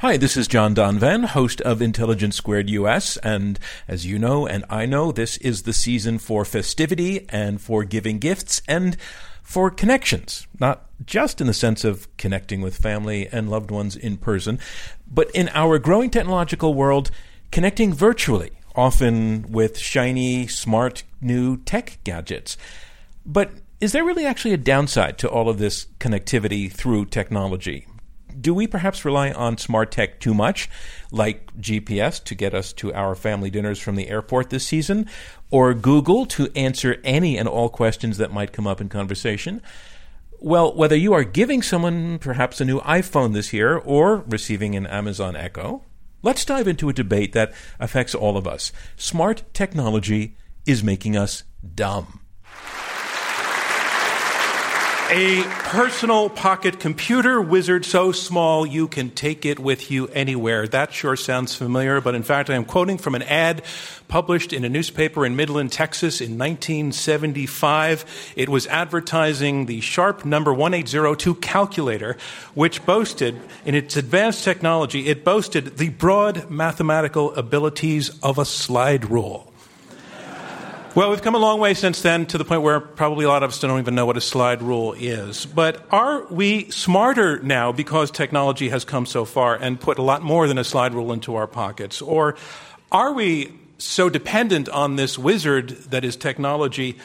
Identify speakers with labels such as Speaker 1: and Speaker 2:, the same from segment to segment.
Speaker 1: Hi, this is John Donvan, host of Intelligence Squared US, and as you know and I know, this is the season for festivity and for giving gifts and for connections, not just in the sense of connecting with family and loved ones in person, but in our growing technological world, connecting virtually, often with shiny, smart, new tech gadgets. But is there really actually a downside to all of this connectivity through technology? Do we perhaps rely on smart tech too much, like GPS to get us to our family dinners from the airport this season, or Google to answer any and all questions that might come up in conversation? Well, whether you are giving someone perhaps a new iPhone this year or receiving an Amazon Echo, let's dive into a debate that affects all of us. Smart technology is making us dumb. A personal pocket computer wizard so small you can take it with you anywhere. That sure sounds familiar, but in fact, I am quoting from an ad published in a newspaper in Midland, Texas in 1975. It was advertising the Sharp number 1802 calculator, which boasted, in its advanced technology, it boasted the broad mathematical abilities of a slide rule. Well, we've come a long way since then to the point where probably a lot of us don't even know what a slide rule is. But are we smarter now because technology has come so far and put a lot more than a slide rule into our pockets? Or are we so dependent on this wizard that is technology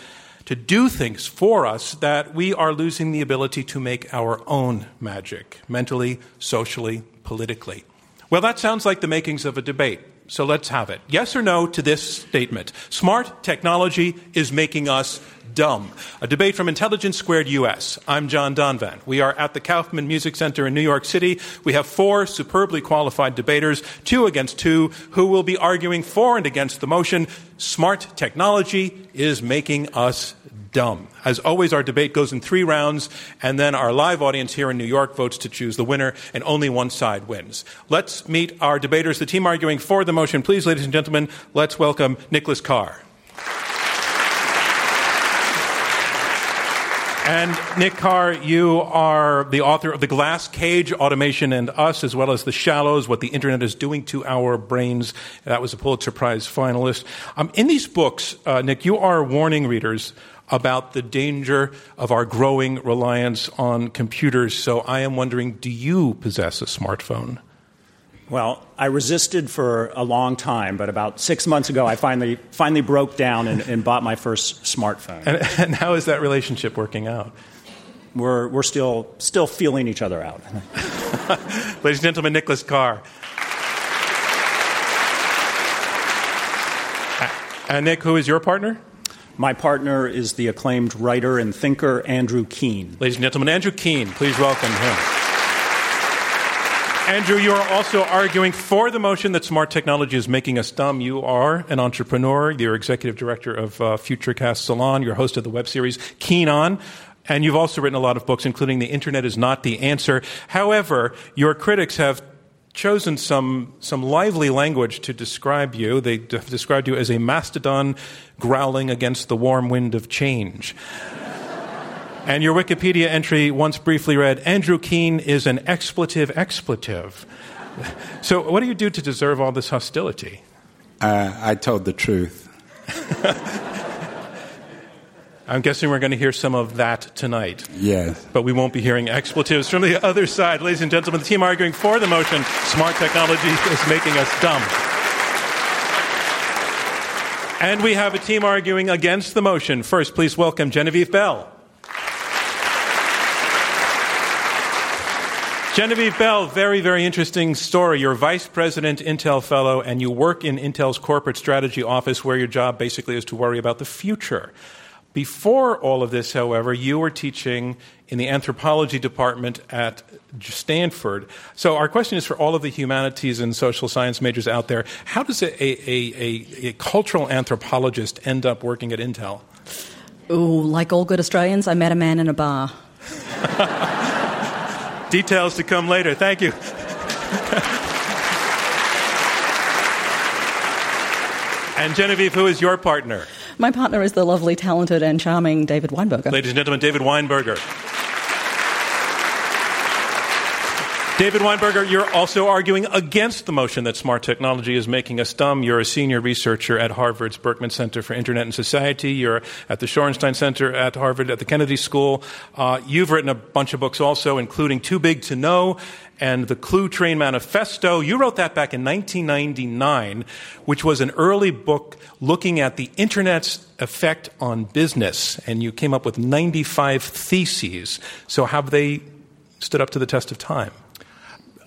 Speaker 1: to do things for us that we are losing the ability to make our own magic, mentally, socially, politically? Well, that sounds like the makings of a debate. So let's have it. Yes or no to this statement. Smart technology is making us dumb. A debate from Intelligence Squared US. I'm John Donvan. We are at the Kaufman Music Center in New York City. We have four superbly qualified debaters, two against two, who will be arguing for and against the motion smart technology is making us dumb. As always, our debate goes in three rounds, and then our live audience here in New York votes to choose the winner, and only one side wins. Let's meet our debaters, the team arguing for the motion. Please, ladies and gentlemen, let's welcome Nicholas Carr. And Nick Carr, you are the author of The Glass Cage, Automation and Us, as well as The Shallows, What the Internet is Doing to Our Brains. That was a Pulitzer Prize finalist. Um, in these books, uh, Nick, you are warning readers about the danger of our growing reliance on computers. So I am wondering do you possess a smartphone?
Speaker 2: Well, I resisted for a long time, but about six months ago, I finally, finally broke down and, and bought my first smartphone.
Speaker 1: And, and, how is that relationship working out?
Speaker 2: We're, we're still, still feeling each other out.
Speaker 1: Ladies and gentlemen, Nicholas Carr. And Nick, who is your partner?
Speaker 2: My partner is the acclaimed writer and thinker Andrew Keen.
Speaker 1: Ladies and gentlemen, Andrew Keen, please welcome him. Andrew, you are also arguing for the motion that smart technology is making us dumb. You are an entrepreneur. You're executive director of uh, Futurecast Salon. You're host of the web series Keen On. And you've also written a lot of books, including The Internet is Not the Answer. However, your critics have chosen some, some lively language to describe you. They have described you as a mastodon growling against the warm wind of change. and your Wikipedia entry once briefly read Andrew Keen is an expletive expletive. so, what do you do to deserve all this hostility?
Speaker 3: Uh, I told the truth.
Speaker 1: I'm guessing we're going to hear some of that tonight.
Speaker 3: Yes.
Speaker 1: But we won't be hearing expletives from the other side. Ladies and gentlemen, the team arguing for the motion smart technology is making us dumb. And we have a team arguing against the motion. First, please welcome Genevieve Bell. Genevieve Bell, very, very interesting story. You're Vice President, Intel Fellow, and you work in Intel's corporate strategy office where your job basically is to worry about the future. Before all of this, however, you were teaching in the anthropology department at Stanford. So, our question is for all of the humanities and social science majors out there how does a, a, a, a cultural anthropologist end up working at Intel?
Speaker 4: Ooh, like all good Australians, I met a man in a bar.
Speaker 1: Details to come later. Thank you. and Genevieve, who is your partner?
Speaker 4: My partner is the lovely, talented, and charming David Weinberger.
Speaker 1: Ladies and gentlemen, David Weinberger. David Weinberger, you're also arguing against the motion that smart technology is making us dumb. You're a senior researcher at Harvard's Berkman Center for Internet and Society. You're at the Shorenstein Center at Harvard at the Kennedy School. Uh, you've written a bunch of books also, including Too Big to Know and the Cluetrain Manifesto. You wrote that back in 1999, which was an early book looking at the Internet's effect on business. And you came up with 95 theses. So have they stood up to the test of time?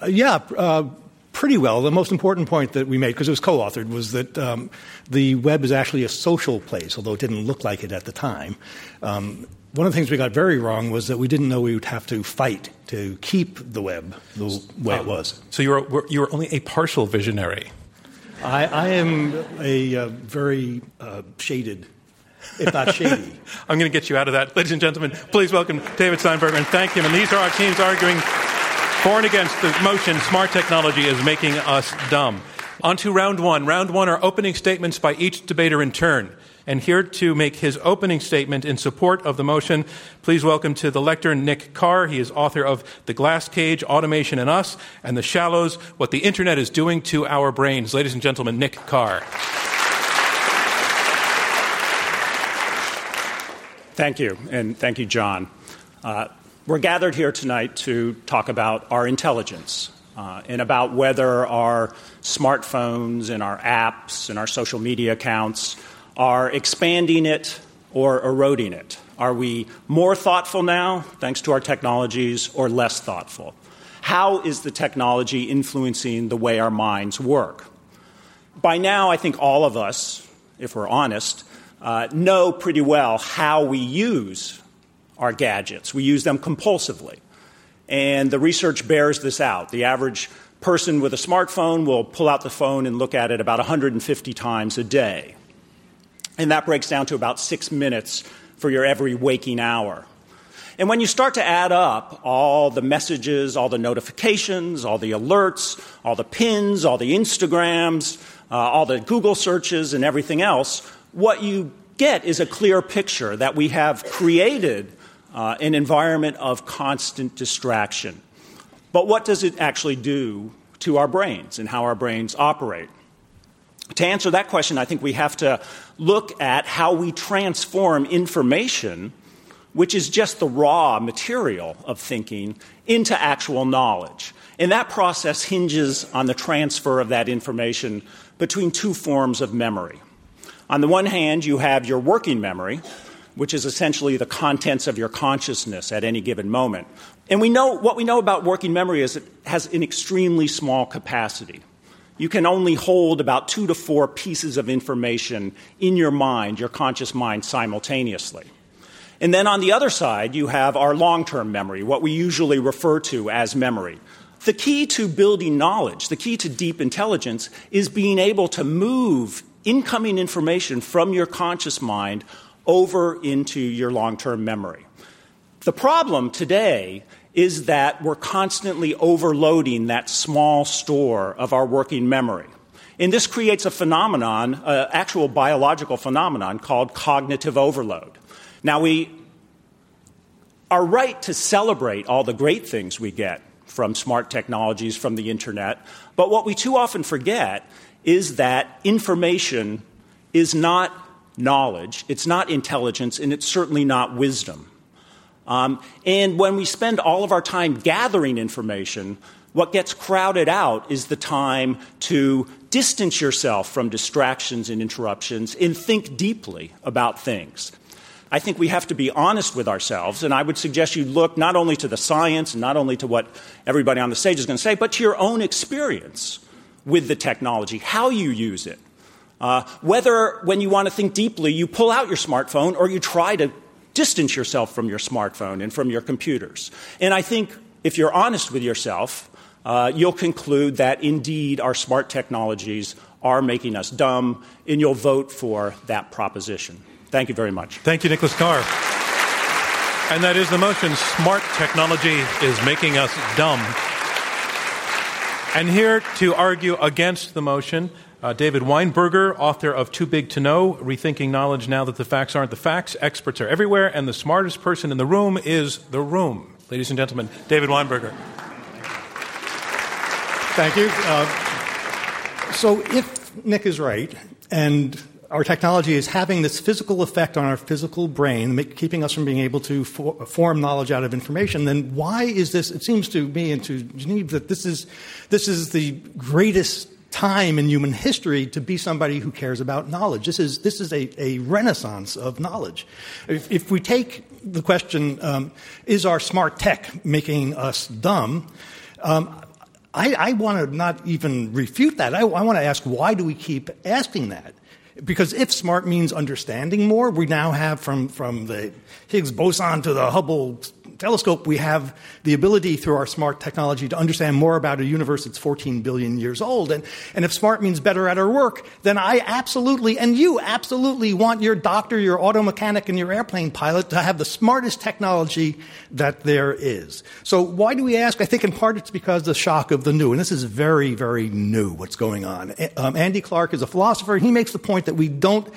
Speaker 5: Uh, yeah, uh, pretty well. The most important point that we made, because it was co authored, was that um, the web is actually a social place, although it didn't look like it at the time. Um, one of the things we got very wrong was that we didn't know we would have to fight to keep the web the way it was.
Speaker 1: So you were, you were only a partial visionary.
Speaker 5: I, I am a uh, very uh, shaded if not shady.
Speaker 1: I'm going to get you out of that. Ladies and gentlemen, please welcome David Steinberger and thank him. And these are our teams arguing for and against the motion smart technology is making us dumb. On to round one. Round one are opening statements by each debater in turn. And here to make his opening statement in support of the motion, please welcome to the lectern Nick Carr. He is author of The Glass Cage, Automation and Us, and The Shallows, What the Internet is Doing to Our Brains. Ladies and gentlemen, Nick Carr.
Speaker 2: Thank you, and thank you, John. Uh, we're gathered here tonight to talk about our intelligence uh, and about whether our smartphones and our apps and our social media accounts are expanding it or eroding it. Are we more thoughtful now, thanks to our technologies, or less thoughtful? How is the technology influencing the way our minds work? By now, I think all of us, if we're honest, uh, know pretty well how we use our gadgets. We use them compulsively. And the research bears this out. The average person with a smartphone will pull out the phone and look at it about 150 times a day. And that breaks down to about six minutes for your every waking hour. And when you start to add up all the messages, all the notifications, all the alerts, all the pins, all the Instagrams, uh, all the Google searches, and everything else, what you get is a clear picture that we have created uh, an environment of constant distraction. But what does it actually do to our brains and how our brains operate? To answer that question, I think we have to look at how we transform information, which is just the raw material of thinking, into actual knowledge. And that process hinges on the transfer of that information between two forms of memory. On the one hand, you have your working memory, which is essentially the contents of your consciousness at any given moment. And we know what we know about working memory is it has an extremely small capacity. You can only hold about two to four pieces of information in your mind, your conscious mind, simultaneously. And then on the other side, you have our long term memory, what we usually refer to as memory. The key to building knowledge, the key to deep intelligence, is being able to move incoming information from your conscious mind over into your long term memory. The problem today is that we're constantly overloading that small store of our working memory. And this creates a phenomenon, an actual biological phenomenon called cognitive overload. Now, we are right to celebrate all the great things we get from smart technologies, from the internet, but what we too often forget is that information is not knowledge, it's not intelligence, and it's certainly not wisdom. Um, and when we spend all of our time gathering information, what gets crowded out is the time to distance yourself from distractions and interruptions and think deeply about things. I think we have to be honest with ourselves, and I would suggest you look not only to the science and not only to what everybody on the stage is going to say, but to your own experience with the technology, how you use it. Uh, whether, when you want to think deeply, you pull out your smartphone or you try to distance yourself from your smartphone and from your computers. And I think if you're honest with yourself, uh, you'll conclude that indeed our smart technologies are making us dumb, and you'll vote for that proposition. Thank you very much.
Speaker 1: Thank you, Nicholas Carr. And that is the motion smart technology is making us dumb. And here to argue against the motion, uh, David Weinberger, author of Too Big to Know Rethinking Knowledge Now That the Facts Aren't the Facts. Experts are everywhere, and the smartest person in the room is the room. Ladies and gentlemen, David Weinberger.
Speaker 5: Thank you. Uh, so, if Nick is right, and our technology is having this physical effect on our physical brain, make, keeping us from being able to for, form knowledge out of information, then why is this? It seems to me and to Genevieve that this is, this is the greatest time in human history to be somebody who cares about knowledge. This is, this is a, a renaissance of knowledge. If, if we take the question, um, is our smart tech making us dumb? Um, I, I want to not even refute that. I, I want to ask why do we keep asking that? Because if smart means understanding more, we now have from, from the Higgs boson to the Hubble telescope, we have the ability through our smart technology to understand more about a universe that's 14 billion years old. And, and if smart means better at our work, then I absolutely, and you absolutely want your doctor, your auto mechanic, and your airplane pilot to have the smartest technology that there is. So why do we ask? I think in part it's because the shock of the new. And this is very, very new what's going on. Um, Andy Clark is a philosopher. He makes the point that we don't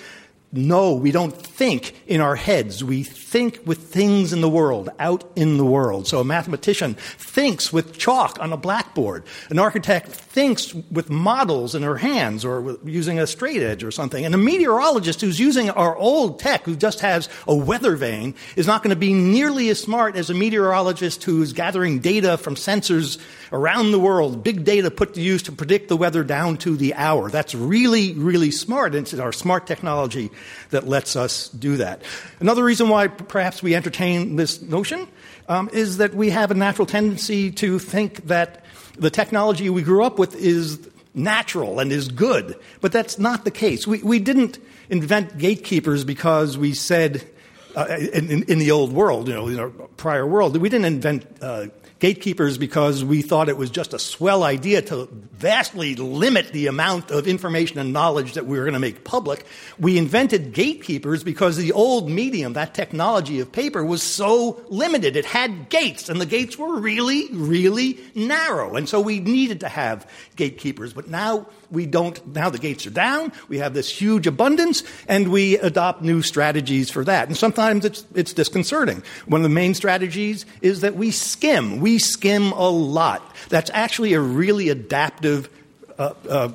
Speaker 5: no, we don't think in our heads. We think with things in the world, out in the world. So a mathematician thinks with chalk on a blackboard. An architect thinks with models in her hands or using a straight edge or something. And a meteorologist who's using our old tech, who just has a weather vane, is not going to be nearly as smart as a meteorologist who's gathering data from sensors around the world, big data put to use to predict the weather down to the hour. That's really, really smart. And it's our smart technology that lets us do that. Another reason why perhaps we entertain this notion um, is that we have a natural tendency to think that the technology we grew up with is natural and is good. But that's not the case. We, we didn't invent gatekeepers because we said, uh, in, in, the old world, you know, in our prior world, we didn't invent uh, gatekeepers because we thought it was just a swell idea to vastly limit the amount of information and knowledge that we were going to make public. We invented gatekeepers because the old medium, that technology of paper, was so limited. It had gates, and the gates were really, really narrow. And so we needed to have gatekeepers. But now we don't, now the gates are down, we have this huge abundance, and we adopt new strategies for that. And sometimes it's, it's disconcerting. One of the main strategies is that we skim. We skim a lot. That's actually a really adaptive uh, uh,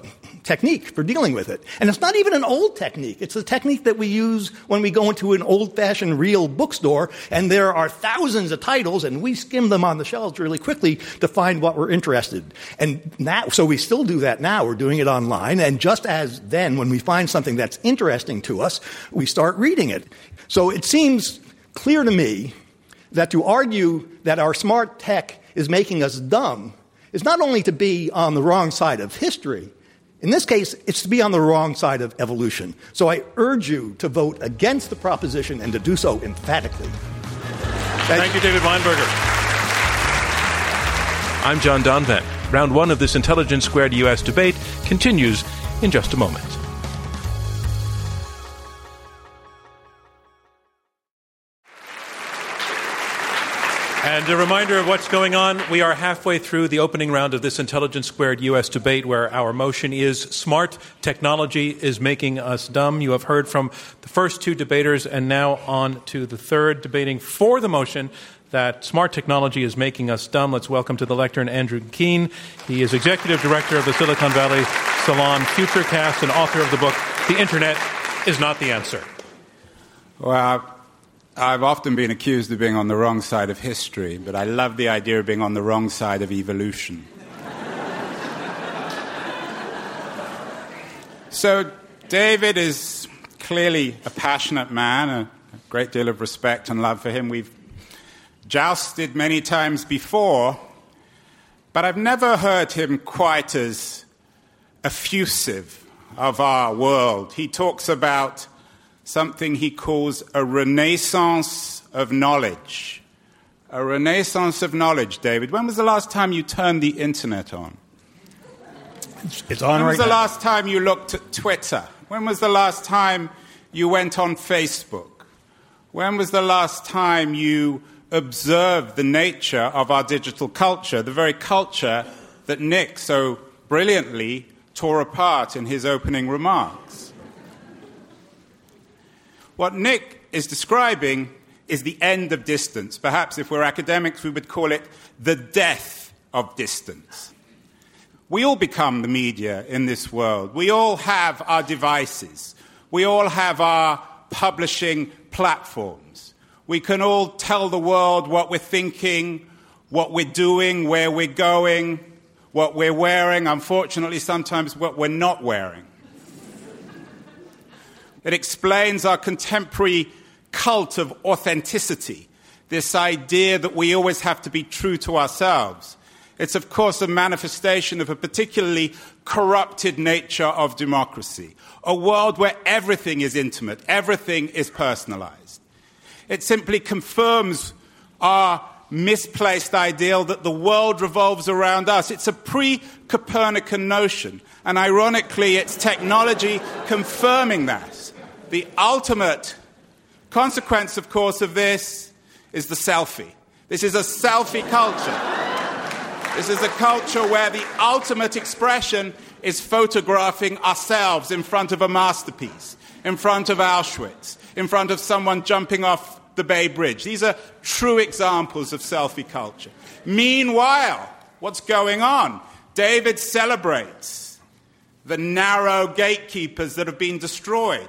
Speaker 5: technique for dealing with it. And it's not even an old technique. It's a technique that we use when we go into an old fashioned real bookstore and there are thousands of titles and we skim them on the shelves really quickly to find what we're interested. And now, so we still do that now. We're doing it online. And just as then, when we find something that's interesting to us, we start reading it. So it seems clear to me that to argue that our smart tech is making us dumb is not only to be on the wrong side of history, in this case, it's to be on the wrong side of evolution. So I urge you to vote against the proposition and to do so emphatically.
Speaker 1: Thank, Thank you, David Weinberger. I'm John Donvan. Round one of this Intelligence Squared US debate continues in just a moment. And a reminder of what's going on. We are halfway through the opening round of this Intelligence Squared U.S. debate where our motion is smart technology is making us dumb. You have heard from the first two debaters and now on to the third debating for the motion that smart technology is making us dumb. Let's welcome to the lectern Andrew Keen. He is executive director of the Silicon Valley Salon Futurecast and author of the book, The Internet is Not the Answer.
Speaker 3: Well, I've often been accused of being on the wrong side of history, but I love the idea of being on the wrong side of evolution. so, David is clearly a passionate man, a great deal of respect and love for him. We've jousted many times before, but I've never heard him quite as effusive of our world. He talks about something he calls a renaissance of knowledge. A renaissance of knowledge, David. When was the last time you turned the internet on?
Speaker 5: It's on
Speaker 3: When
Speaker 5: right
Speaker 3: was the
Speaker 5: now.
Speaker 3: last time you looked at Twitter? When was the last time you went on Facebook? When was the last time you observed the nature of our digital culture, the very culture that Nick so brilliantly tore apart in his opening remarks? What Nick is describing is the end of distance. Perhaps if we're academics, we would call it the death of distance. We all become the media in this world. We all have our devices. We all have our publishing platforms. We can all tell the world what we're thinking, what we're doing, where we're going, what we're wearing, unfortunately, sometimes what we're not wearing. It explains our contemporary cult of authenticity, this idea that we always have to be true to ourselves. It's, of course, a manifestation of a particularly corrupted nature of democracy, a world where everything is intimate, everything is personalized. It simply confirms our misplaced ideal that the world revolves around us. It's a pre Copernican notion, and ironically, it's technology confirming that. The ultimate consequence, of course, of this is the selfie. This is a selfie culture. This is a culture where the ultimate expression is photographing ourselves in front of a masterpiece, in front of Auschwitz, in front of someone jumping off the Bay Bridge. These are true examples of selfie culture. Meanwhile, what's going on? David celebrates the narrow gatekeepers that have been destroyed.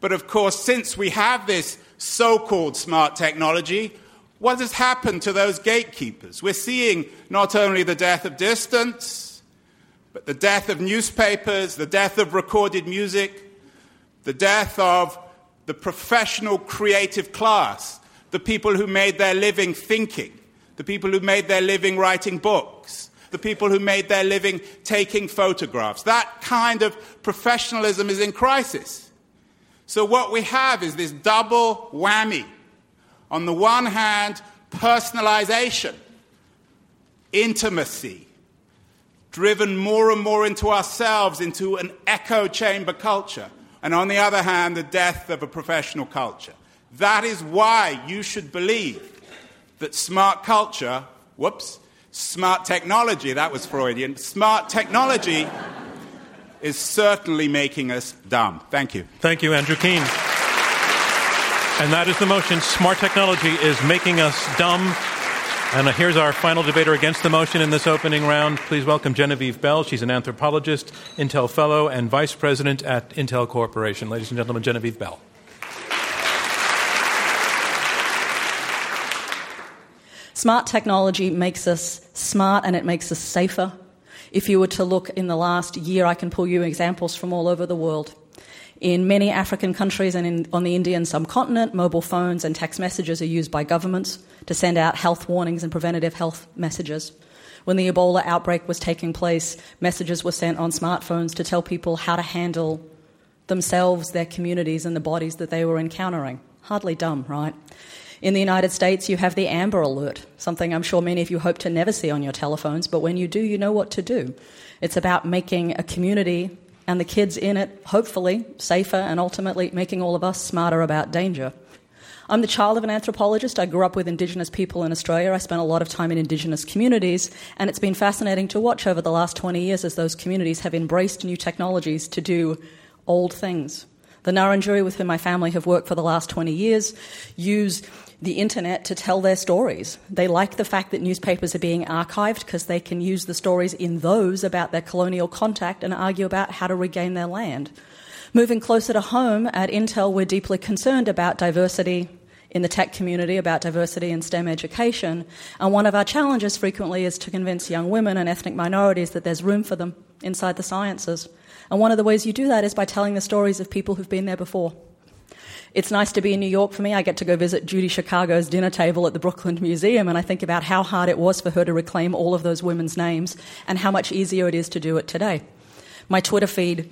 Speaker 3: But of course, since we have this so called smart technology, what has happened to those gatekeepers? We're seeing not only the death of distance, but the death of newspapers, the death of recorded music, the death of the professional creative class, the people who made their living thinking, the people who made their living writing books, the people who made their living taking photographs. That kind of professionalism is in crisis. So, what we have is this double whammy on the one hand, personalization, intimacy, driven more and more into ourselves, into an echo chamber culture. And on the other hand, the death of a professional culture. That is why you should believe that smart culture, whoops, smart technology, that was Freudian, smart technology is certainly making us dumb. Thank you.
Speaker 1: Thank you, Andrew Keen. And that is the motion. Smart technology is making us dumb. And here's our final debater against the motion in this opening round. Please welcome Genevieve Bell. She's an anthropologist, Intel Fellow, and Vice President at Intel Corporation. Ladies and gentlemen, Genevieve Bell.
Speaker 4: Smart technology makes us smart and it makes us safer. If you were to look in the last year, I can pull you examples from all over the world. In many African countries and in, on the Indian subcontinent, mobile phones and text messages are used by governments to send out health warnings and preventative health messages. When the Ebola outbreak was taking place, messages were sent on smartphones to tell people how to handle themselves, their communities, and the bodies that they were encountering. Hardly dumb, right? In the United States, you have the Amber Alert, something I'm sure many of you hope to never see on your telephones, but when you do, you know what to do. It's about making a community and the kids in it, hopefully, safer and ultimately making all of us smarter about danger. I'm the child of an anthropologist. I grew up with Indigenous people in Australia. I spent a lot of time in Indigenous communities, and it's been fascinating to watch over the last 20 years as those communities have embraced new technologies to do old things. The Ngarrindjeri, with whom my family have worked for the last 20 years, use the internet to tell their stories. They like the fact that newspapers are being archived because they can use the stories in those about their colonial contact and argue about how to regain their land. Moving closer to home, at Intel, we're deeply concerned about diversity in the tech community, about diversity in STEM education. And one of our challenges frequently is to convince young women and ethnic minorities that there's room for them inside the sciences. And one of the ways you do that is by telling the stories of people who've been there before. It's nice to be in New York for me. I get to go visit Judy Chicago's dinner table at the Brooklyn Museum, and I think about how hard it was for her to reclaim all of those women's names and how much easier it is to do it today. My Twitter feed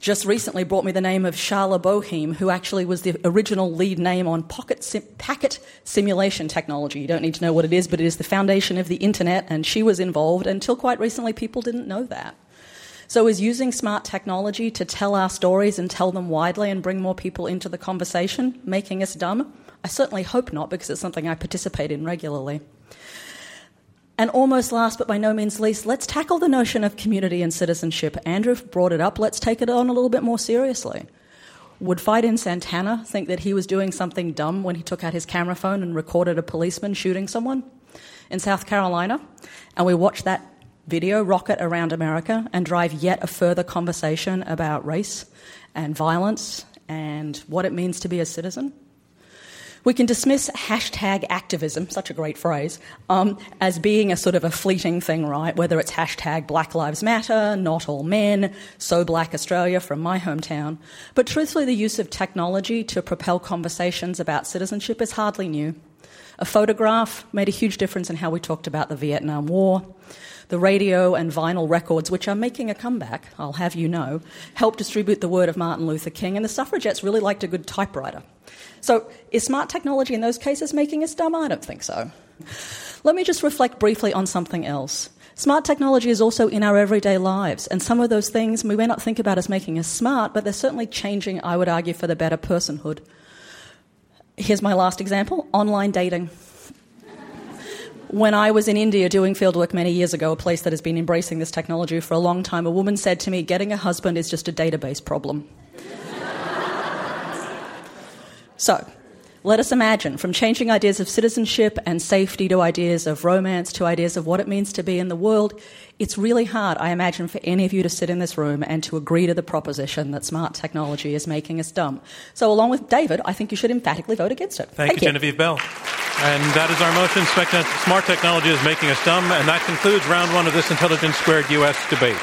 Speaker 4: just recently brought me the name of Sharla Boehm, who actually was the original lead name on sim- packet simulation technology. You don't need to know what it is, but it is the foundation of the internet, and she was involved. Until quite recently, people didn't know that. So, is using smart technology to tell our stories and tell them widely and bring more people into the conversation making us dumb? I certainly hope not, because it's something I participate in regularly. And almost last but by no means least, let's tackle the notion of community and citizenship. Andrew brought it up. Let's take it on a little bit more seriously. Would Feidin Santana think that he was doing something dumb when he took out his camera phone and recorded a policeman shooting someone in South Carolina? And we watched that video rocket around America and drive yet a further conversation about race and violence and what it means to be a citizen. We can dismiss hashtag activism, such a great phrase, um, as being a sort of a fleeting thing, right? Whether it's hashtag Black Lives Matter, Not All Men, So Black Australia from my hometown. But truthfully, the use of technology to propel conversations about citizenship is hardly new. A photograph made a huge difference in how we talked about the Vietnam War. The radio and vinyl records, which are making a comeback, I'll have you know, helped distribute the word of Martin Luther King, and the suffragettes really liked a good typewriter. So, is smart technology in those cases making us dumb? I don't think so. Let me just reflect briefly on something else. Smart technology is also in our everyday lives, and some of those things we may not think about as making us smart, but they're certainly changing, I would argue, for the better personhood. Here's my last example online dating. When I was in India doing fieldwork many years ago, a place that has been embracing this technology for a long time, a woman said to me, Getting a husband is just a database problem. So, let us imagine from changing ideas of citizenship and safety to ideas of romance to ideas of what it means to be in the world, it's really hard, I imagine, for any of you to sit in this room and to agree to the proposition that smart technology is making us dumb. So, along with David, I think you should emphatically vote against it.
Speaker 1: Thank, Thank you, you, Genevieve Bell. And that is our motion smart technology is making us dumb. And that concludes round one of this Intelligence Squared US debate.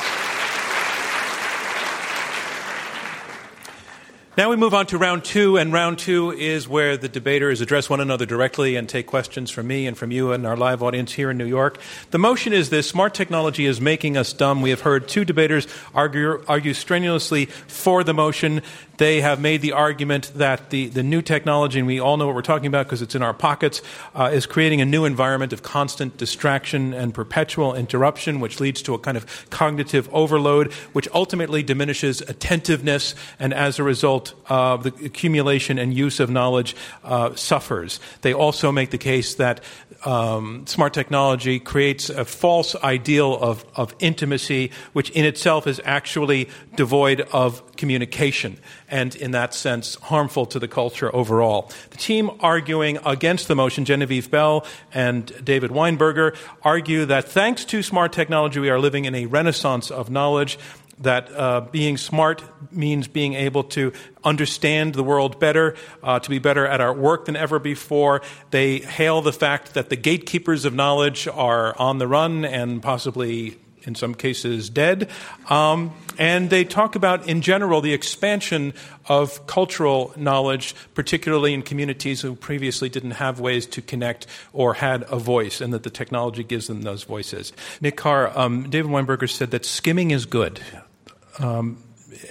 Speaker 1: Now we move on to round two, and round two is where the debaters address one another directly and take questions from me and from you and our live audience here in New York. The motion is this smart technology is making us dumb. We have heard two debaters argue, argue strenuously for the motion. They have made the argument that the, the new technology, and we all know what we're talking about because it's in our pockets, uh, is creating a new environment of constant distraction and perpetual interruption, which leads to a kind of cognitive overload, which ultimately diminishes attentiveness, and as a result, uh, the accumulation and use of knowledge uh, suffers. They also make the case that um, smart technology creates a false ideal of, of intimacy, which in itself is actually devoid of communication and, in that sense, harmful to the culture overall. The team arguing against the motion, Genevieve Bell and David Weinberger, argue that thanks to smart technology, we are living in a renaissance of knowledge that uh, being smart means being able to understand the world better, uh, to be better at our work than ever before. They hail the fact that the gatekeepers of knowledge are on the run and possibly in some cases dead. Um, and they talk about, in general, the expansion of cultural knowledge, particularly in communities who previously didn't have ways to connect or had a voice, and that the technology gives them those voices. Nick Carr, um, David Weinberger said that skimming is good. Um,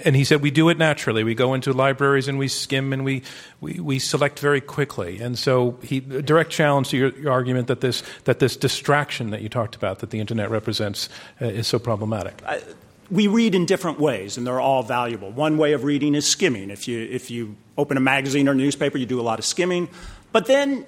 Speaker 1: and he said we do it naturally. We go into libraries and we skim and we, we, we select very quickly. And so he direct challenge to your, your, argument that this that this distraction that you talked about that the internet represents uh, is so problematic. I,
Speaker 2: we read in different ways, and they're all valuable. One way of reading is skimming. If you if you open a magazine or newspaper, you do a lot of skimming. But then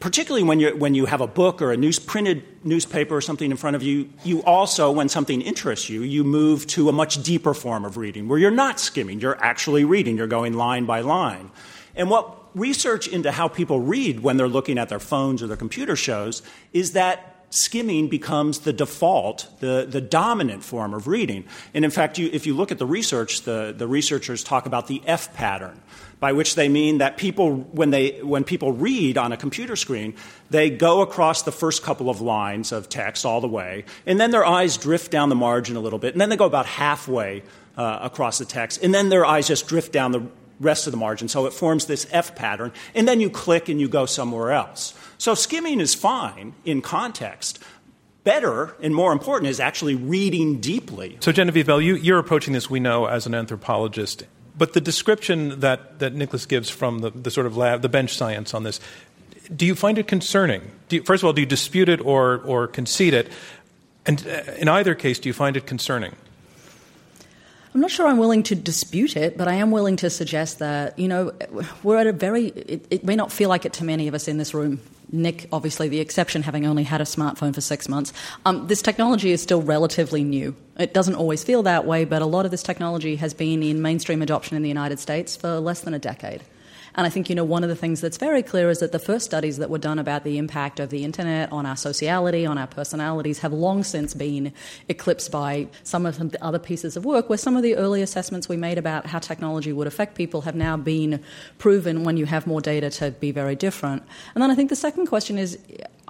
Speaker 2: particularly when you, when you have a book or a news, printed newspaper or something in front of you, you also, when something interests you, you move to a much deeper form of reading where you're not skimming, you're actually reading, you're going line by line. And what research into how people read when they're looking at their phones or their computer shows is that skimming becomes the default, the, the dominant form of reading. And in fact, you, if you look at the research, the, the researchers talk about the F pattern by which they mean that people, when, they, when people read on a computer screen, they go across the first couple of lines of text all the way, and then their eyes drift down the margin a little bit, and then they go about halfway uh, across the text, and then their eyes just drift down the rest of the margin. So it forms this F pattern, and then you click and you go somewhere else. So skimming is fine in context, better and more important is actually reading deeply.
Speaker 1: So, Genevieve Bell, you, are approaching this, we know, as an anthropologist but the description that, that Nicholas gives from the, the sort of lab, the bench science on this, do you find it concerning? You, first of all, do you dispute it or, or concede it? And uh, in either case, do you find it concerning?
Speaker 4: I'm not sure I'm willing to dispute it, but I am willing to suggest that, you know, we're at a very, it, it may not feel like it to many of us in this room Nick, obviously the exception, having only had a smartphone for six months, um, this technology is still relatively new. It doesn't always feel that way, but a lot of this technology has been in mainstream adoption in the United States for less than a decade. And I think, you know, one of the things that's very clear is that the first studies that were done about the impact of the internet on our sociality, on our personalities, have long since been eclipsed by some of the other pieces of work where some of the early assessments we made about how technology would affect people have now been proven when you have more data to be very different. And then I think the second question is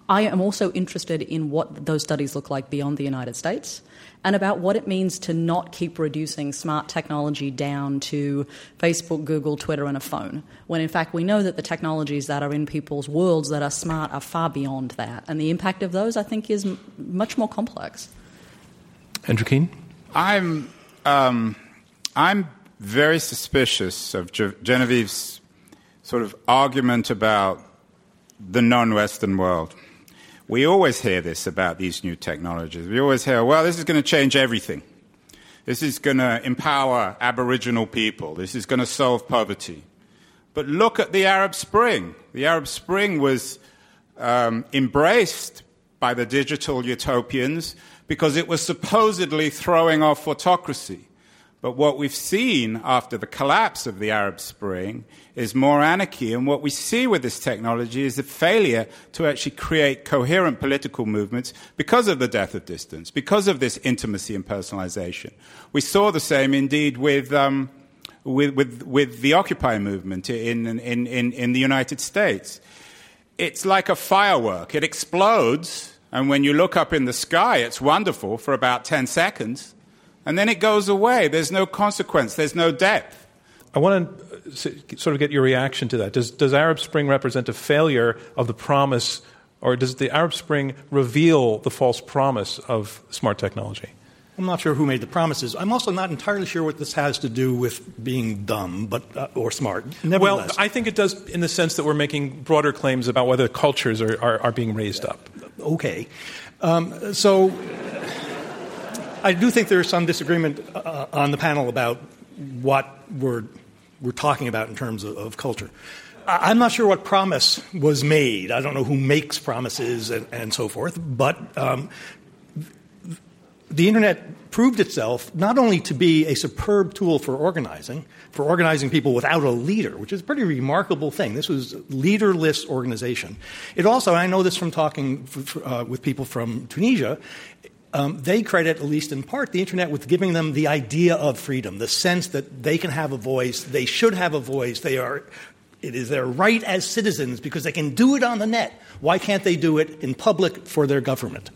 Speaker 4: I am also interested in what those studies look like beyond the United States and about what it means to not keep reducing smart technology down to Facebook, Google, Twitter, and a phone, when in fact we know that the technologies that are in people's worlds that are smart are far beyond that. And the impact of those, I think, is m- much more complex.
Speaker 1: Andrew Keen?
Speaker 3: I'm, um, I'm very suspicious of Ge- Genevieve's sort of argument about the non Western world. We always hear this about these new technologies. We always hear, well, this is going to change everything. This is going to empower Aboriginal people. This is going to solve poverty. But look at the Arab Spring. The Arab Spring was um, embraced by the digital utopians because it was supposedly throwing off autocracy. But what we've seen after the collapse of the Arab Spring is more anarchy. And what we see with this technology is a failure to actually create coherent political movements because of the death of distance, because of this intimacy and personalization. We saw the same indeed with, um, with, with, with, the Occupy movement in, in, in, in the United States. It's like a firework, it explodes. And when you look up in the sky, it's wonderful for about 10 seconds and then it goes away. There's no consequence, there's no depth.
Speaker 1: I want to sort of get your reaction to that. Does, does Arab Spring represent a failure of the promise, or does the Arab Spring reveal the false promise of smart technology?
Speaker 5: I'm not sure who made the promises. I'm also not entirely sure what this has to do with being dumb, but uh, or smart.
Speaker 1: Well, I think it does in the sense that we're making broader claims about whether cultures are, are, are being raised up.
Speaker 5: Okay, um, so I do think there's some disagreement uh, on the panel about what we're, we're talking about in terms of, of culture. I'm not sure what promise was made. I don't know who makes promises and, and so forth, but um, the internet proved itself not only to be a superb tool for organizing, for organizing people without a leader, which is a pretty remarkable thing. This was leaderless organization. It also, I know this from talking uh, with people from Tunisia, um, they credit, at least in part, the internet with giving them the idea of freedom, the sense that they can have a voice, they should have a voice, they are, it is their right as citizens because they can do it on the net. Why can't they do it in public for their government?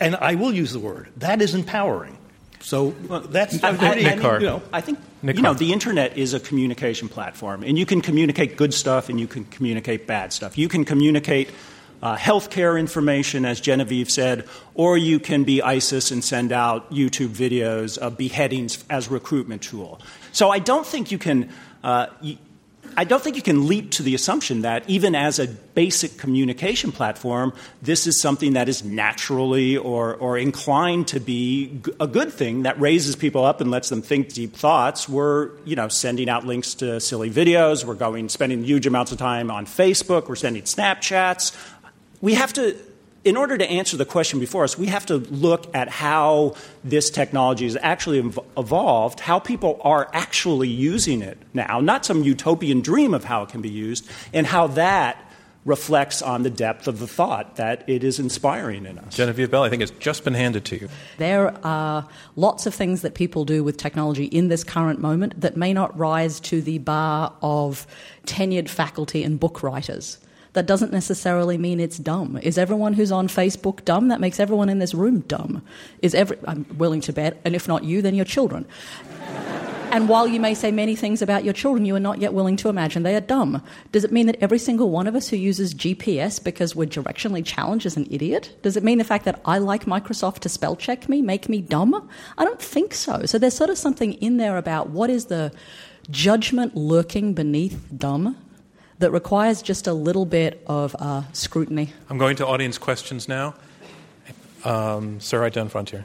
Speaker 5: And I will use the word that is empowering. So well, that's I,
Speaker 2: I, Nick I, you know, I think Nick you know the internet is a communication platform, and you can communicate good stuff and you can communicate bad stuff. You can communicate uh, healthcare information, as Genevieve said, or you can be ISIS and send out YouTube videos of beheadings as recruitment tool. So I don't think you can. Uh, I don't think you can leap to the assumption that even as a basic communication platform, this is something that is naturally or, or inclined to be a good thing that raises people up and lets them think deep thoughts. We're, you know, sending out links to silly videos. We're going, spending huge amounts of time on Facebook. We're sending Snapchats we have to in order to answer the question before us, we have to look at how this technology has actually evolved, how people are actually using it now, not some utopian dream of how it can be used, and how that reflects on the depth of the thought that it is inspiring in us.
Speaker 1: Genevieve Bell, I think it's just been handed to you.
Speaker 4: There are lots of things that people do with technology in this current moment that may not rise to the bar of tenured faculty and book writers that doesn't necessarily mean it's dumb. Is everyone who's on Facebook dumb? That makes everyone in this room dumb. Is every, I'm willing to bet, and if not you, then your children. and while you may say many things about your children, you are not yet willing to imagine they are dumb. Does it mean that every single one of us who uses GPS because we're directionally challenged is an idiot? Does it mean the fact that I like Microsoft to spell check me make me dumb? I don't think so. So there's sort of something in there about what is the judgment lurking beneath dumb that requires just a little bit of uh, scrutiny.
Speaker 1: I'm going to audience questions now. Um, sir, right down front here.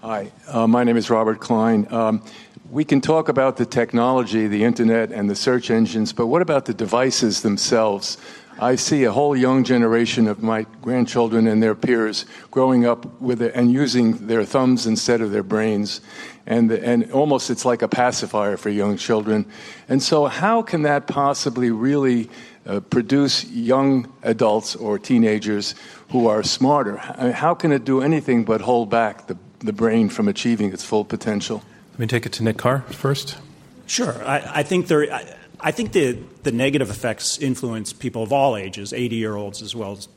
Speaker 6: Hi, uh, my name is Robert Klein. Um, we can talk about the technology, the internet, and the search engines, but what about the devices themselves? I see a whole young generation of my grandchildren and their peers growing up with it and using their thumbs instead of their brains. And, and almost it's like a pacifier for young children. And so, how can that possibly really uh, produce young adults or teenagers who are smarter? I mean, how can it do anything but hold back the, the brain from achieving its full potential?
Speaker 1: Let me take it to Nick Carr first.
Speaker 2: Sure. I, I think there. I, I think the, the negative effects influence people of all ages, 80 year olds as well as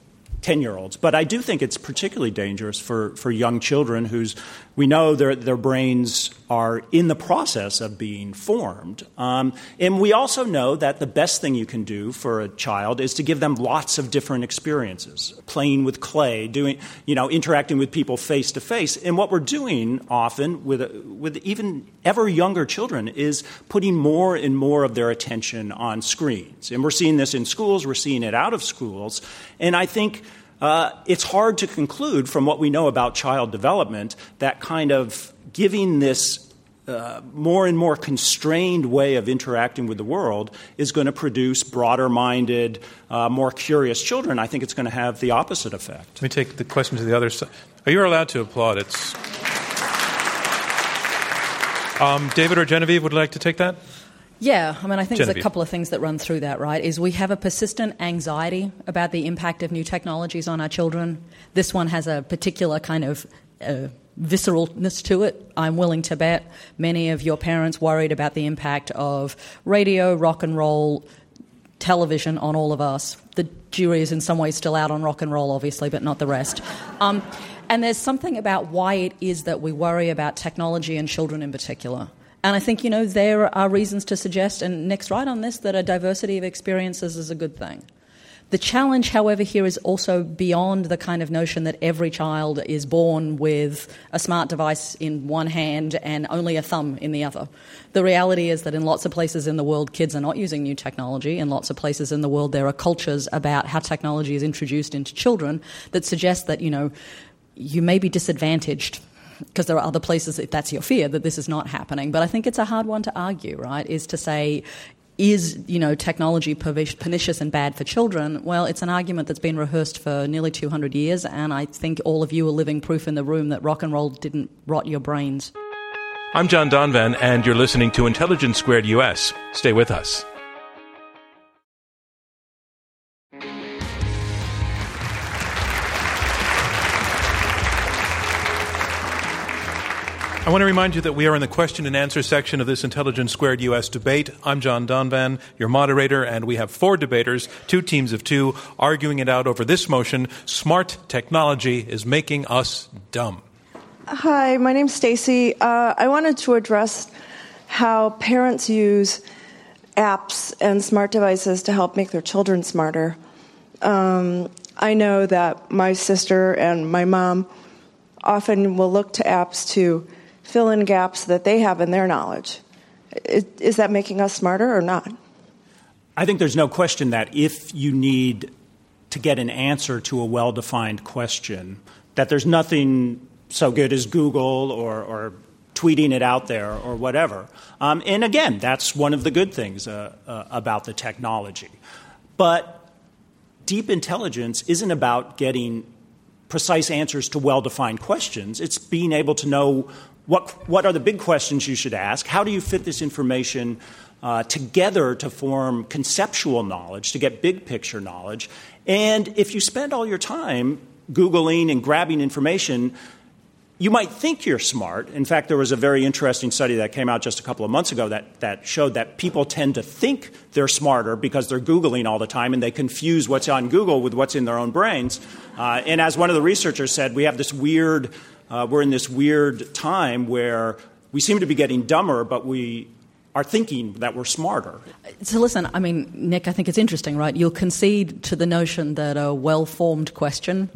Speaker 2: 10 year olds. But I do think it's particularly dangerous for, for young children whose we know their, their brains are in the process of being formed. Um, and we also know that the best thing you can do for a child is to give them lots of different experiences playing with clay, doing, you know, interacting with people face to face. And what we're doing often with, with even ever younger children is putting more and more of their attention on screens. And we're seeing this in schools, we're seeing it out of schools. And I think uh, it's hard to conclude from what we know about child development that kind of giving this uh, more and more constrained way of interacting with the world is going to produce broader minded, uh, more curious children. I think it's going to have the opposite effect.
Speaker 1: Let me take the question to the other side. Are you allowed to applaud? It's. Um, David or Genevieve would like to take that?
Speaker 4: Yeah, I mean, I think
Speaker 1: Genevieve.
Speaker 4: there's a couple of things that run through that, right? Is we have a persistent anxiety about the impact of new technologies on our children. This one has a particular kind of uh, visceralness to it. I'm willing to bet many of your parents worried about the impact of radio, rock and roll, television on all of us. The jury is in some ways still out on rock and roll, obviously, but not the rest. Um, and there's something about why it is that we worry about technology and children in particular. And I think, you know, there are reasons to suggest, and Nick's right on this, that a diversity of experiences is a good thing. The challenge, however, here is also beyond the kind of notion that every child is born with a smart device in one hand and only a thumb in the other. The reality is that in lots of places in the world, kids are not using new technology. In lots of places in the world, there are cultures about how technology is introduced into children that suggest that, you know, you may be disadvantaged because there are other places, if that's your fear, that this is not happening. But I think it's a hard one to argue, right? Is to say, is you know technology pernicious and bad for children? Well, it's an argument that's been rehearsed for nearly 200 years, and I think all of you are living proof in the room that rock and roll didn't rot your brains.
Speaker 1: I'm John Donvan, and you're listening to Intelligence Squared US. Stay with us. I want to remind you that we are in the question and answer section of this Intelligence Squared US debate. I'm John Donvan, your moderator, and we have four debaters, two teams of two, arguing it out over this motion Smart technology is making us dumb.
Speaker 7: Hi, my name's Stacy. Uh, I wanted to address how parents use apps and smart devices to help make their children smarter. Um, I know that my sister and my mom often will look to apps to fill in gaps that they have in their knowledge. Is, that making us smarter or not?
Speaker 2: I think there's no question that if you need to get an answer to a well defined question, that there's nothing so good as Google or, or tweeting it out there or whatever. Um, and again, that's one of the good things uh, uh, about the technology. But deep intelligence isn't about getting precise answers to well defined questions, it's being able to know what, what are the big questions you should ask? How do you fit this information uh, together to form conceptual knowledge, to get big picture knowledge? And if you spend all your time Googling and grabbing information, you might think you're smart. In fact, there was a very interesting study that came out just a couple of months ago that, that showed that people tend to think they're smarter because they're Googling all the time and they confuse what's on Google with what's in their own brains. Uh, and as one of the researchers said, we have this weird uh, we're in this weird time where we seem to be getting dumber, but we are thinking that we're smarter.
Speaker 4: So, listen, I mean, Nick, I think it's interesting, right? You'll concede to the notion that a well formed question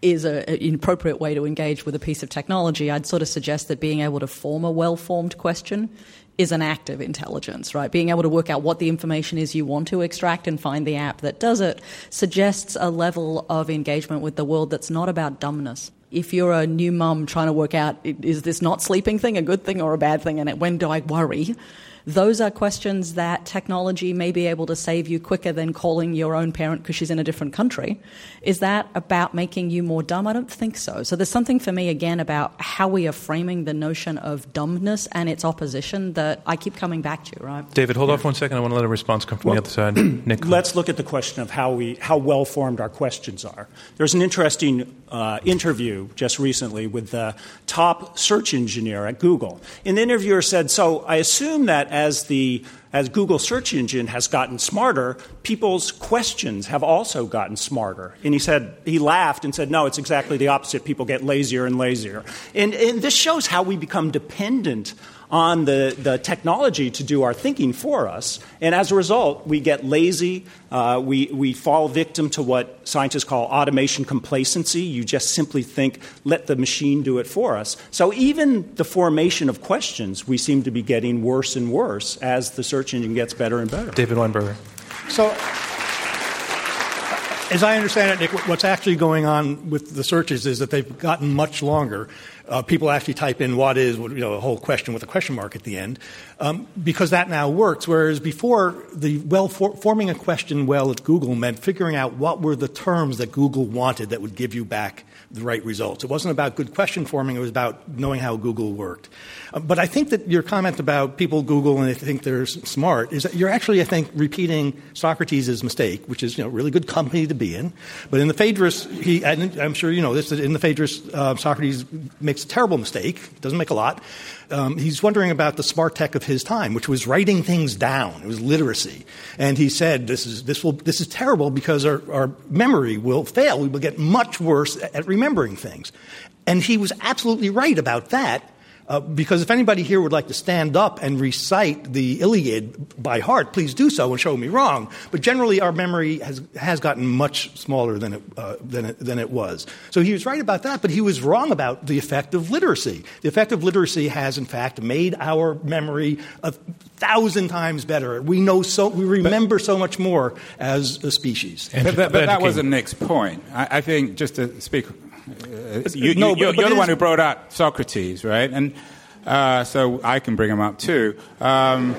Speaker 4: is a, an appropriate way to engage with a piece of technology. I'd sort of suggest that being able to form a well formed question is an act of intelligence, right? Being able to work out what the information is you want to extract and find the app that does it suggests a level of engagement with the world that's not about dumbness if you're a new mum trying to work out is this not sleeping thing a good thing or a bad thing and when do I worry? Those are questions that technology may be able to save you quicker than calling your own parent because she's in a different country. Is that about making you more dumb? I don't think so. So there's something for me again about how we are framing the notion of dumbness and its opposition that I keep coming back to, right?
Speaker 1: David, hold off one second. I want to let a response come from
Speaker 2: Well,
Speaker 1: the other side. Nick.
Speaker 2: Let's look at the question of how we how well formed our questions are. There's an interesting uh, interview just recently with the top search engineer at Google. And the interviewer said, "So I assume that as the as Google search engine has gotten smarter, people's questions have also gotten smarter." And he said he laughed and said, "No, it's exactly the opposite. People get lazier and lazier." And, and this shows how we become dependent on the, the technology to do our thinking for us. And as a result, we get lazy. Uh, we, we fall victim to what scientists call automation complacency. You just simply think, let the machine do it for us. So even the formation of questions, we seem to be getting worse and worse as the search engine gets better and better.
Speaker 1: David Weinberger.
Speaker 5: So, as I understand it, Nick, what's actually going on with the searches is that they've gotten much longer. Uh, people actually type in what is, you know, a whole question with a question mark at the end, um, because that now works. Whereas before, the well for, forming a question well at Google meant figuring out what were the terms that Google wanted that would give you back the right results. It wasn't about good question forming; it was about knowing how Google worked. Uh, but I think that your comment about people Google and they think they're smart is that you're actually, I think, repeating Socrates' mistake, which is, you know, really good company to be in. But in the Phaedrus, he, I'm sure you know this, in the Phaedrus, uh, Socrates makes a terrible mistake, it doesn't make a lot. Um, he's wondering about the smart tech of his time, which was writing things down. It was literacy. And he said, this is, this will, this is terrible because our, our memory will fail. We will get much worse at remembering things. And he was absolutely right about that. Uh, because if anybody here would like to stand up and recite the Iliad by heart, please do so and show me wrong. But generally, our memory has, has gotten much smaller than it, uh, than, it, than it was. So he was right about that, but he was wrong about the effect of literacy. The effect of literacy has, in fact, made our memory a thousand times better. We know so, we remember but, so much more as a species.
Speaker 3: But, but, but that was the next point. I, I think, just to speak you,
Speaker 5: no,
Speaker 3: you,
Speaker 5: are
Speaker 3: the one who brought up Socrates, right? And uh, so I can bring him up too. Um,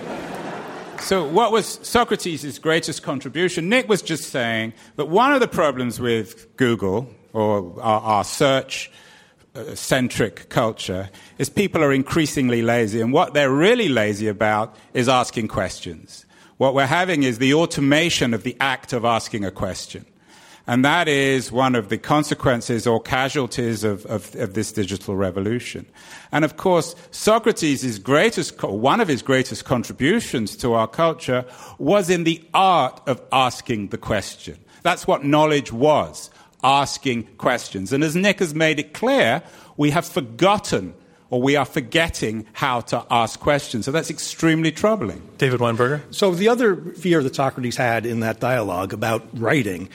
Speaker 3: so, what was Socrates' greatest contribution? Nick was just saying that one of the problems with Google or our, our search uh, centric culture is people are increasingly lazy, and what they're really lazy about is asking questions. What we're having is the automation of the act of asking a question. And that is one of the consequences or casualties of, of, of this digital revolution. And of course, Socrates' greatest, one of his greatest contributions to our culture was in the art of asking the question. That's what knowledge was, asking questions. And as Nick has made it clear, we have forgotten or we are forgetting how to ask questions. So that's extremely troubling.
Speaker 1: David Weinberger?
Speaker 5: So the other fear that Socrates had in that dialogue about writing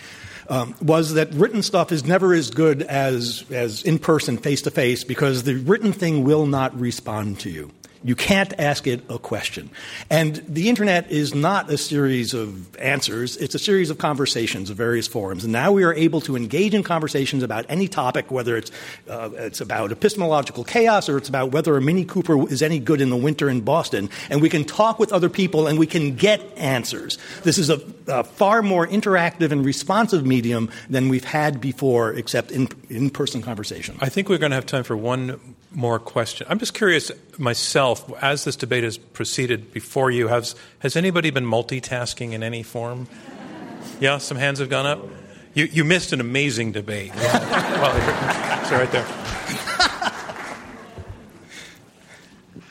Speaker 5: um, was that written stuff is never as good as, as in person, face to face, because the written thing will not respond to you. You can't ask it a question. And the internet is not a series of answers, it's a series of conversations of various forums. And now we are able to engage in conversations about any topic, whether it's, uh, it's about epistemological chaos or it's about whether a Mini Cooper is any good in the winter in Boston. And we can talk with other people and we can get answers. This is a, a far more interactive and responsive medium than we've had before, except in in person conversation.
Speaker 1: I think we're going to have time for one more question. I'm just curious myself, as this debate has proceeded before you, has, has anybody been multitasking in any form? Yeah, some hands have gone up? You, you missed an amazing debate. well, it's right there.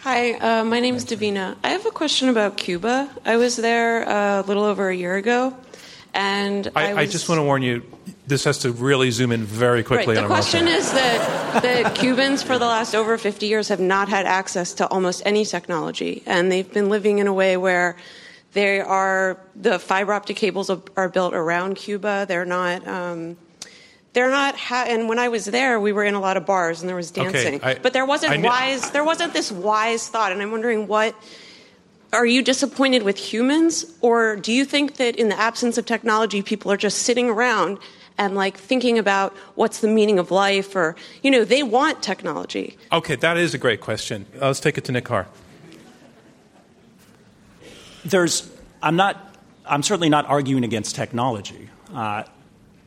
Speaker 8: Hi, uh, my name is Davina. I have a question about Cuba. I was there uh, a little over a year ago, and
Speaker 1: I,
Speaker 8: I, was...
Speaker 1: I just want to warn you this has to really zoom in very quickly.
Speaker 8: Right. The question is that the Cubans, for the last over 50 years, have not had access to almost any technology, and they've been living in a way where they are the fiber optic cables are built around Cuba. They're not. Um, they're not. Ha- and when I was there, we were in a lot of bars and there was dancing,
Speaker 1: okay, I,
Speaker 8: but there wasn't wise. There wasn't this wise thought, and I'm wondering what are you disappointed with humans or do you think that in the absence of technology people are just sitting around and like thinking about what's the meaning of life or you know they want technology.
Speaker 1: Okay that is a great question. Uh, let's take it to nick carr.
Speaker 2: There's, I'm not, I'm certainly not arguing against technology. Uh,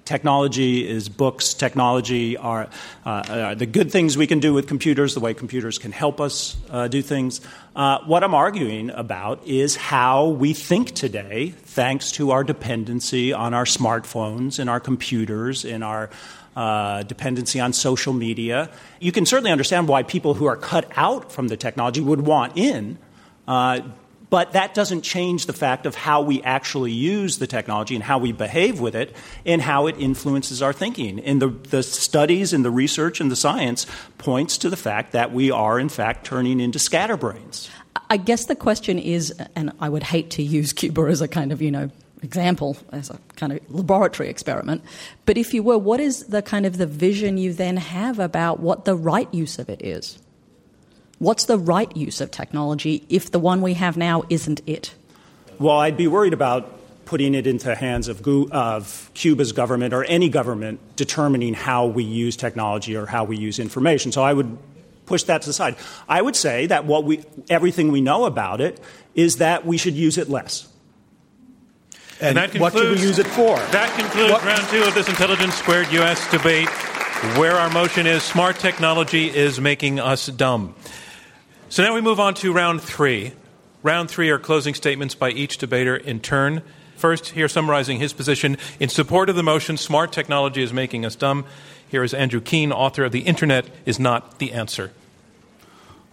Speaker 2: technology is books. Technology are uh, uh, the good things we can do with computers, the way computers can help us uh, do things. Uh, what I'm arguing about is how we think today, thanks to our dependency on our smartphones and our computers and our uh, dependency on social media. You can certainly understand why people who are cut out from the technology would want in. Uh, but that doesn't change the fact of how we actually use the technology and how we behave with it and how it influences our thinking. And the, the studies and the research and the science points to the fact that we are, in fact, turning into scatterbrains.
Speaker 4: I guess the question is, and I would hate to use Cuba as a kind of, you know, example as a kind of laboratory experiment but if you were what is the kind of the vision you then have about what the right use of it is What's the right use of technology if the one we have now isn't it?
Speaker 2: Well, I'd be worried about putting it into the hands of, of, Cuba's government or any government determining how we use technology or how we use information. So I would push that to the side. I would say that what we, everything we know about it is that we should use it less.
Speaker 1: And, and that concludes,
Speaker 2: what should we use it for?
Speaker 1: That concludes what? round two of this Intelligence Squared U.S. debate, where our motion is smart technology is making us dumb. So now we move on to round three. Round three are closing statements by each debater in turn. First, here summarizing his position in support of the motion Smart Technology is Making Us Dumb. Here is Andrew Keen, author of The Internet is Not the Answer.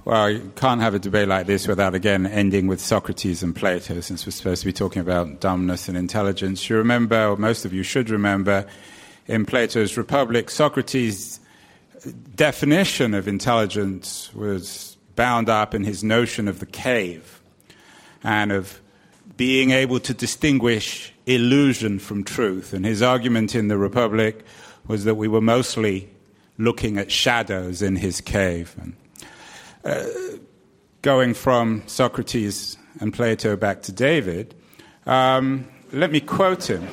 Speaker 3: Well, you can't have a debate like this without again ending with Socrates and Plato, since we're supposed to be talking about dumbness and intelligence. You remember, or most of you should remember, in Plato's Republic, Socrates' definition of intelligence was bound up in his notion of the cave and of being able to distinguish illusion from truth. And his argument in the Republic was that we were mostly looking at shadows in his cave. And, uh, going from Socrates and Plato back to David, um, let me quote him.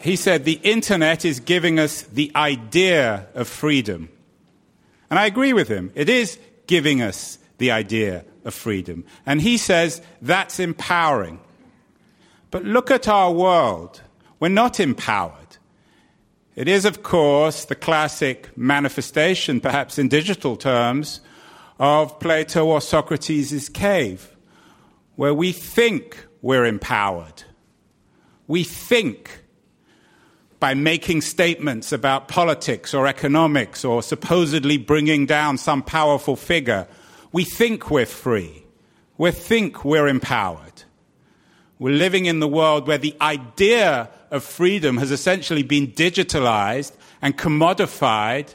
Speaker 3: he said, The internet is giving us the idea of freedom and I agree with him. It is giving us the idea of freedom. And he says that's empowering. But look at our world. We're not empowered. It is, of course, the classic manifestation, perhaps in digital terms, of Plato or Socrates' cave, where we think we're empowered. We think by making statements about politics or economics or supposedly bringing down some powerful figure, we think we're free. We think we're empowered. We're living in the world where the idea of freedom has essentially been digitalized and commodified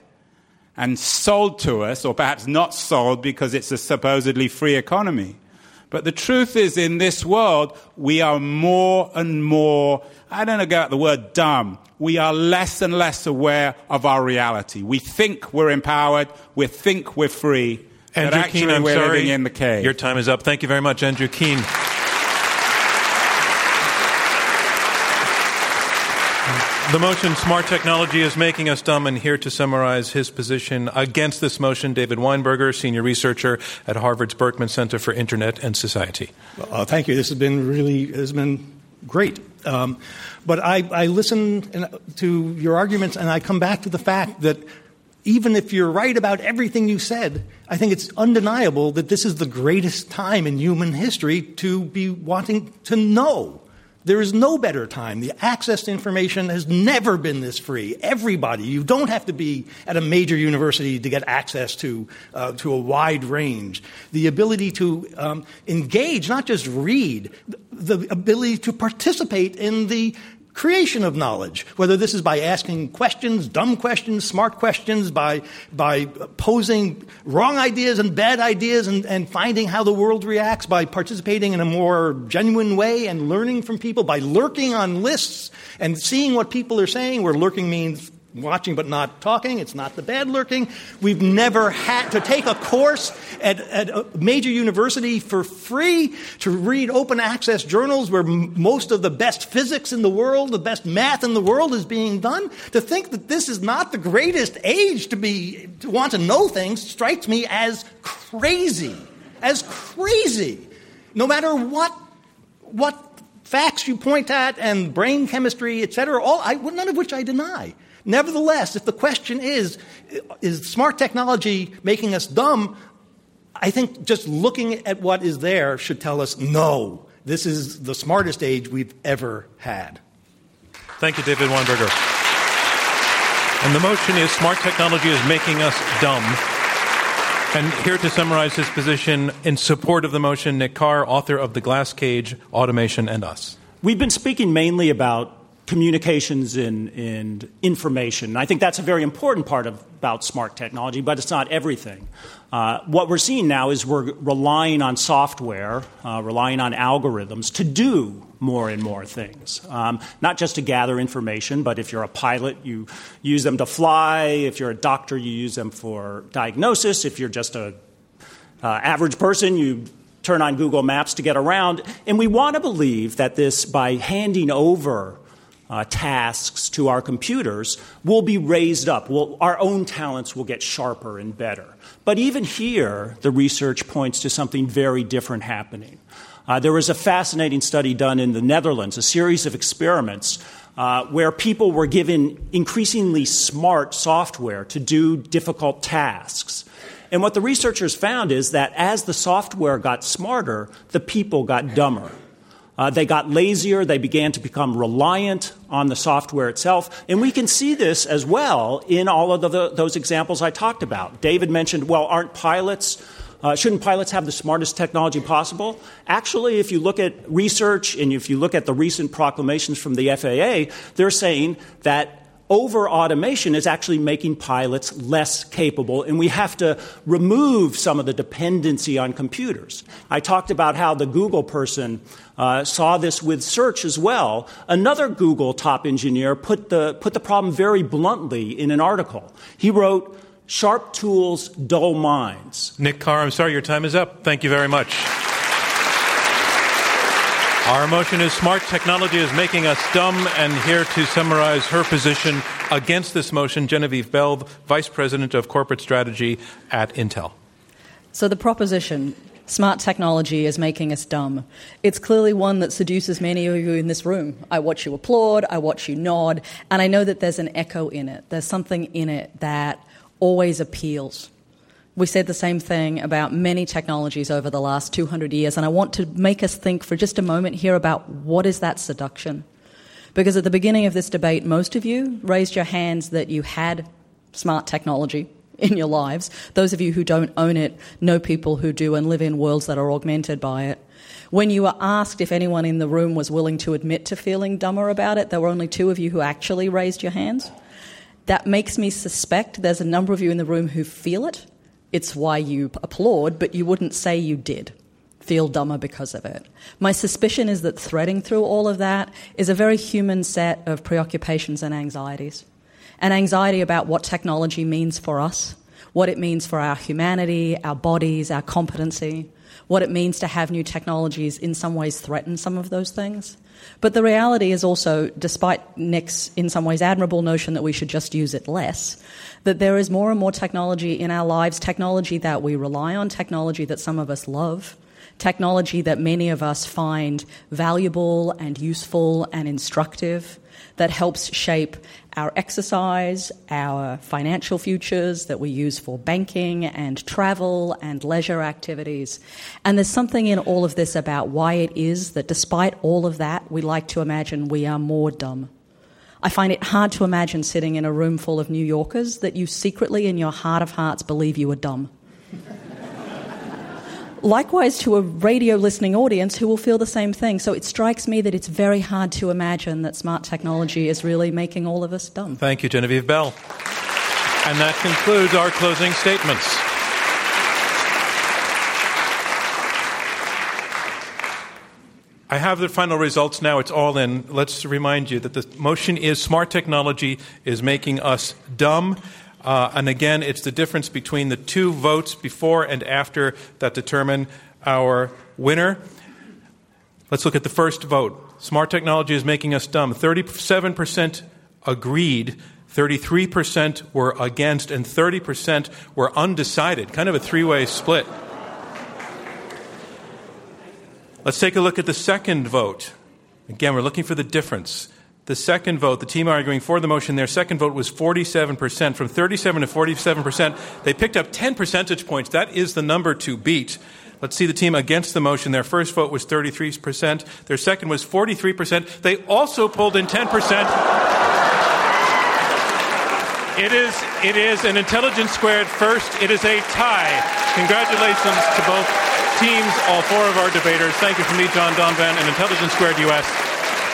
Speaker 3: and sold to us, or perhaps not sold because it's a supposedly free economy. But the truth is, in this world, we are more and more, I don't know about the word dumb, we are less and less aware of our reality. We think we're empowered, we think we're free,
Speaker 1: Andrew
Speaker 3: but actually
Speaker 1: I'm
Speaker 3: we're
Speaker 1: sorry.
Speaker 3: living in the cave.
Speaker 1: Your time is up. Thank you very much, Andrew Keen. The motion, Smart Technology is Making Us Dumb, and here to summarize his position against this motion, David Weinberger, senior researcher at Harvard's Berkman Center for Internet and Society.
Speaker 5: Uh, thank you. This has been really has been great. Um, but I, I listen to your arguments and I come back to the fact that even if you're right about everything you said, I think it's undeniable that this is the greatest time in human history to be wanting to know there is no better time. The access to information has never been this free. Everybody, you don't have to be at a major university to get access to, uh, to a wide range. The ability to um, engage, not just read, the ability to participate in the creation of knowledge, whether this is by asking questions, dumb questions, smart questions, by, by posing wrong ideas and bad ideas and, and finding how the world reacts, by participating in a more genuine way and learning from people, by lurking on lists and seeing what people are saying, where lurking means watching but not talking. It's not the bad lurking. We've never had to take a course at, at a major university for free to read open access journals where m- most of the best physics in the world, the best math in the world is being done. To think that this is not the greatest age to be to want to know things strikes me as crazy, as crazy. no matter what, what facts you point at and brain chemistry, et cetera, all, I, none of which I deny. Nevertheless, if the question is, is smart technology making us dumb? I think just looking at what is there should tell us no, this is the smartest age we've ever had.
Speaker 1: Thank you, David Weinberger. And the motion is smart technology is making us dumb. And here to summarize his position in support of the motion, Nick Carr, author of The Glass Cage, Automation, and Us.
Speaker 2: We've been speaking mainly about communications and, and information. I think that's a very important part of, about smart technology, but it's not everything. Uh, what we're seeing now is we're relying on software, uh, relying on algorithms to do more and more things. Um, not just to gather information, but if you're a pilot, you use them to fly. If you're a doctor, you use them for diagnosis. If you're just a uh, average person, you turn on Google Maps to get around. And we want to believe that this, by handing over uh, tasks to our computers will be raised up. We'll, our own talents will get sharper and better. But even here, the research points to something very different happening. Uh, there was a fascinating study done in the Netherlands, a series of experiments uh, where people were given increasingly smart software to do difficult tasks. And what the researchers found is that as the software got smarter, the people got dumber. Uh, they got lazier. They began to become reliant on the software itself. And we can see this as well in all of the, those examples I talked about. David mentioned, well, aren't pilots, uh, shouldn't pilots have the smartest technology possible? Actually, if you look at research and if you look at the recent proclamations from the FAA, they're saying that over automation is actually making pilots less capable, and we have to remove some of the dependency on computers. I talked about how the Google person uh, saw this with search as well. Another Google top engineer put the, put the problem very bluntly in an article. He wrote, Sharp tools, dull minds.
Speaker 1: Nick Carr, I'm sorry, your time is up. Thank you very much. Our motion is smart technology is making us dumb, and here to summarize her position against this motion, Genevieve Bell, Vice President of Corporate Strategy at Intel.
Speaker 4: So the proposition smart technology is making us dumb. It's clearly one that seduces many of you in this room. I watch you applaud, I watch you nod, and I know that there's an echo in it. There's something in it that always appeals. We said the same thing about many technologies over the last 200 years, and I want to make us think for just a moment here about what is that seduction? Because at the beginning of this debate, most of you raised your hands that you had smart technology in your lives. Those of you who don't own it know people who do and live in worlds that are augmented by it. When you were asked if anyone in the room was willing to admit to feeling dumber about it, there were only two of you who actually raised your hands. That makes me suspect there's a number of you in the room who feel it it's why you applaud, but you wouldn't say you did feel dumber because of it. My suspicion is that threading through all of that is a very human set of preoccupations and anxieties. An anxiety about what technology means for us, what it means for our humanity, our bodies, our competency, what it means to have new technologies in some ways threaten some of those things. But the reality is also, despite Nick's in some ways admirable notion that we should just use it less, that there is more and more technology in our lives, technology that we rely on, technology that some of us love, technology that many of us find valuable and useful and instructive, that helps shape our exercise, our financial futures that we use for banking and travel and leisure activities. And there's something in all of this about why it is that despite all of that, we like to imagine we are more dumb. I find it hard to imagine sitting in a room full of New Yorkers that you secretly, in your heart of hearts, believe you are dumb. Likewise, to a radio listening audience who will feel the same thing. So it strikes me that it's very hard to imagine that smart technology is really making all of us dumb.
Speaker 1: Thank you, Genevieve Bell. And that concludes our closing statements. I have the final results now. It's all in. Let's remind you that the motion is smart technology is making us dumb. Uh, and again, it's the difference between the two votes before and after that determine our winner. Let's look at the first vote. Smart technology is making us dumb. 37% agreed, 33% were against, and 30% were undecided. Kind of a three way split. Let's take a look at the second vote. Again, we're looking for the difference. The second vote, the team arguing for the motion, their second vote was 47%. From 37 to 47%, they picked up 10 percentage points. That is the number to beat. Let's see the team against the motion. Their first vote was 33%. Their second was 43%. They also pulled in 10%. It is, it is an intelligence squared first. It is a tie. Congratulations to both teams, all four of our debaters. Thank you from me, John Donvan, and Intelligence Squared US.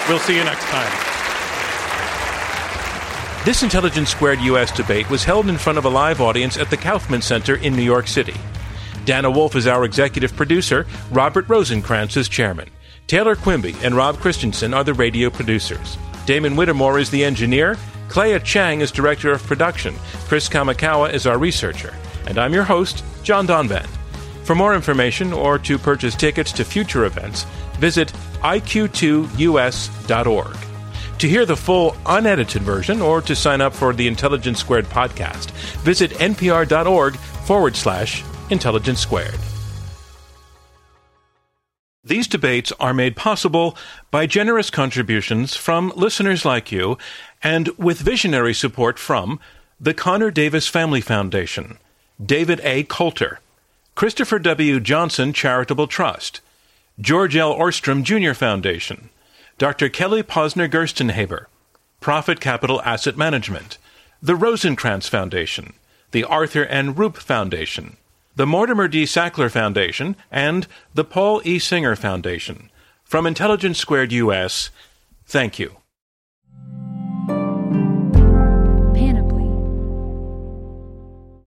Speaker 1: We'll see you next time. This Intelligence Squared US debate was held in front of a live audience at the Kaufman Center in New York City. Dana Wolf is our executive producer, Robert Rosenkrantz is chairman. Taylor Quimby and Rob Christensen are the radio producers. Damon Whittemore is the engineer. Clea Chang is director of production. Chris Kamikawa is our researcher. And I'm your host, John Donvan. For more information or to purchase tickets to future events, visit iq2us.org. To hear the full unedited version or to sign up for the Intelligence Squared podcast, visit npr.org forward slash intelligence squared. These debates are made possible by generous contributions from listeners like you and with visionary support from the Connor Davis Family Foundation, David A. Coulter, Christopher W. Johnson Charitable Trust, George L. Ohrstrom Jr. Foundation, Dr. Kelly Posner Gerstenhaber, Prophet Capital Asset Management, the Rosenkrantz Foundation, the Arthur N. Rupe Foundation, the Mortimer D. Sackler Foundation, and the Paul E. Singer Foundation. From Intelligence Squared US, thank you.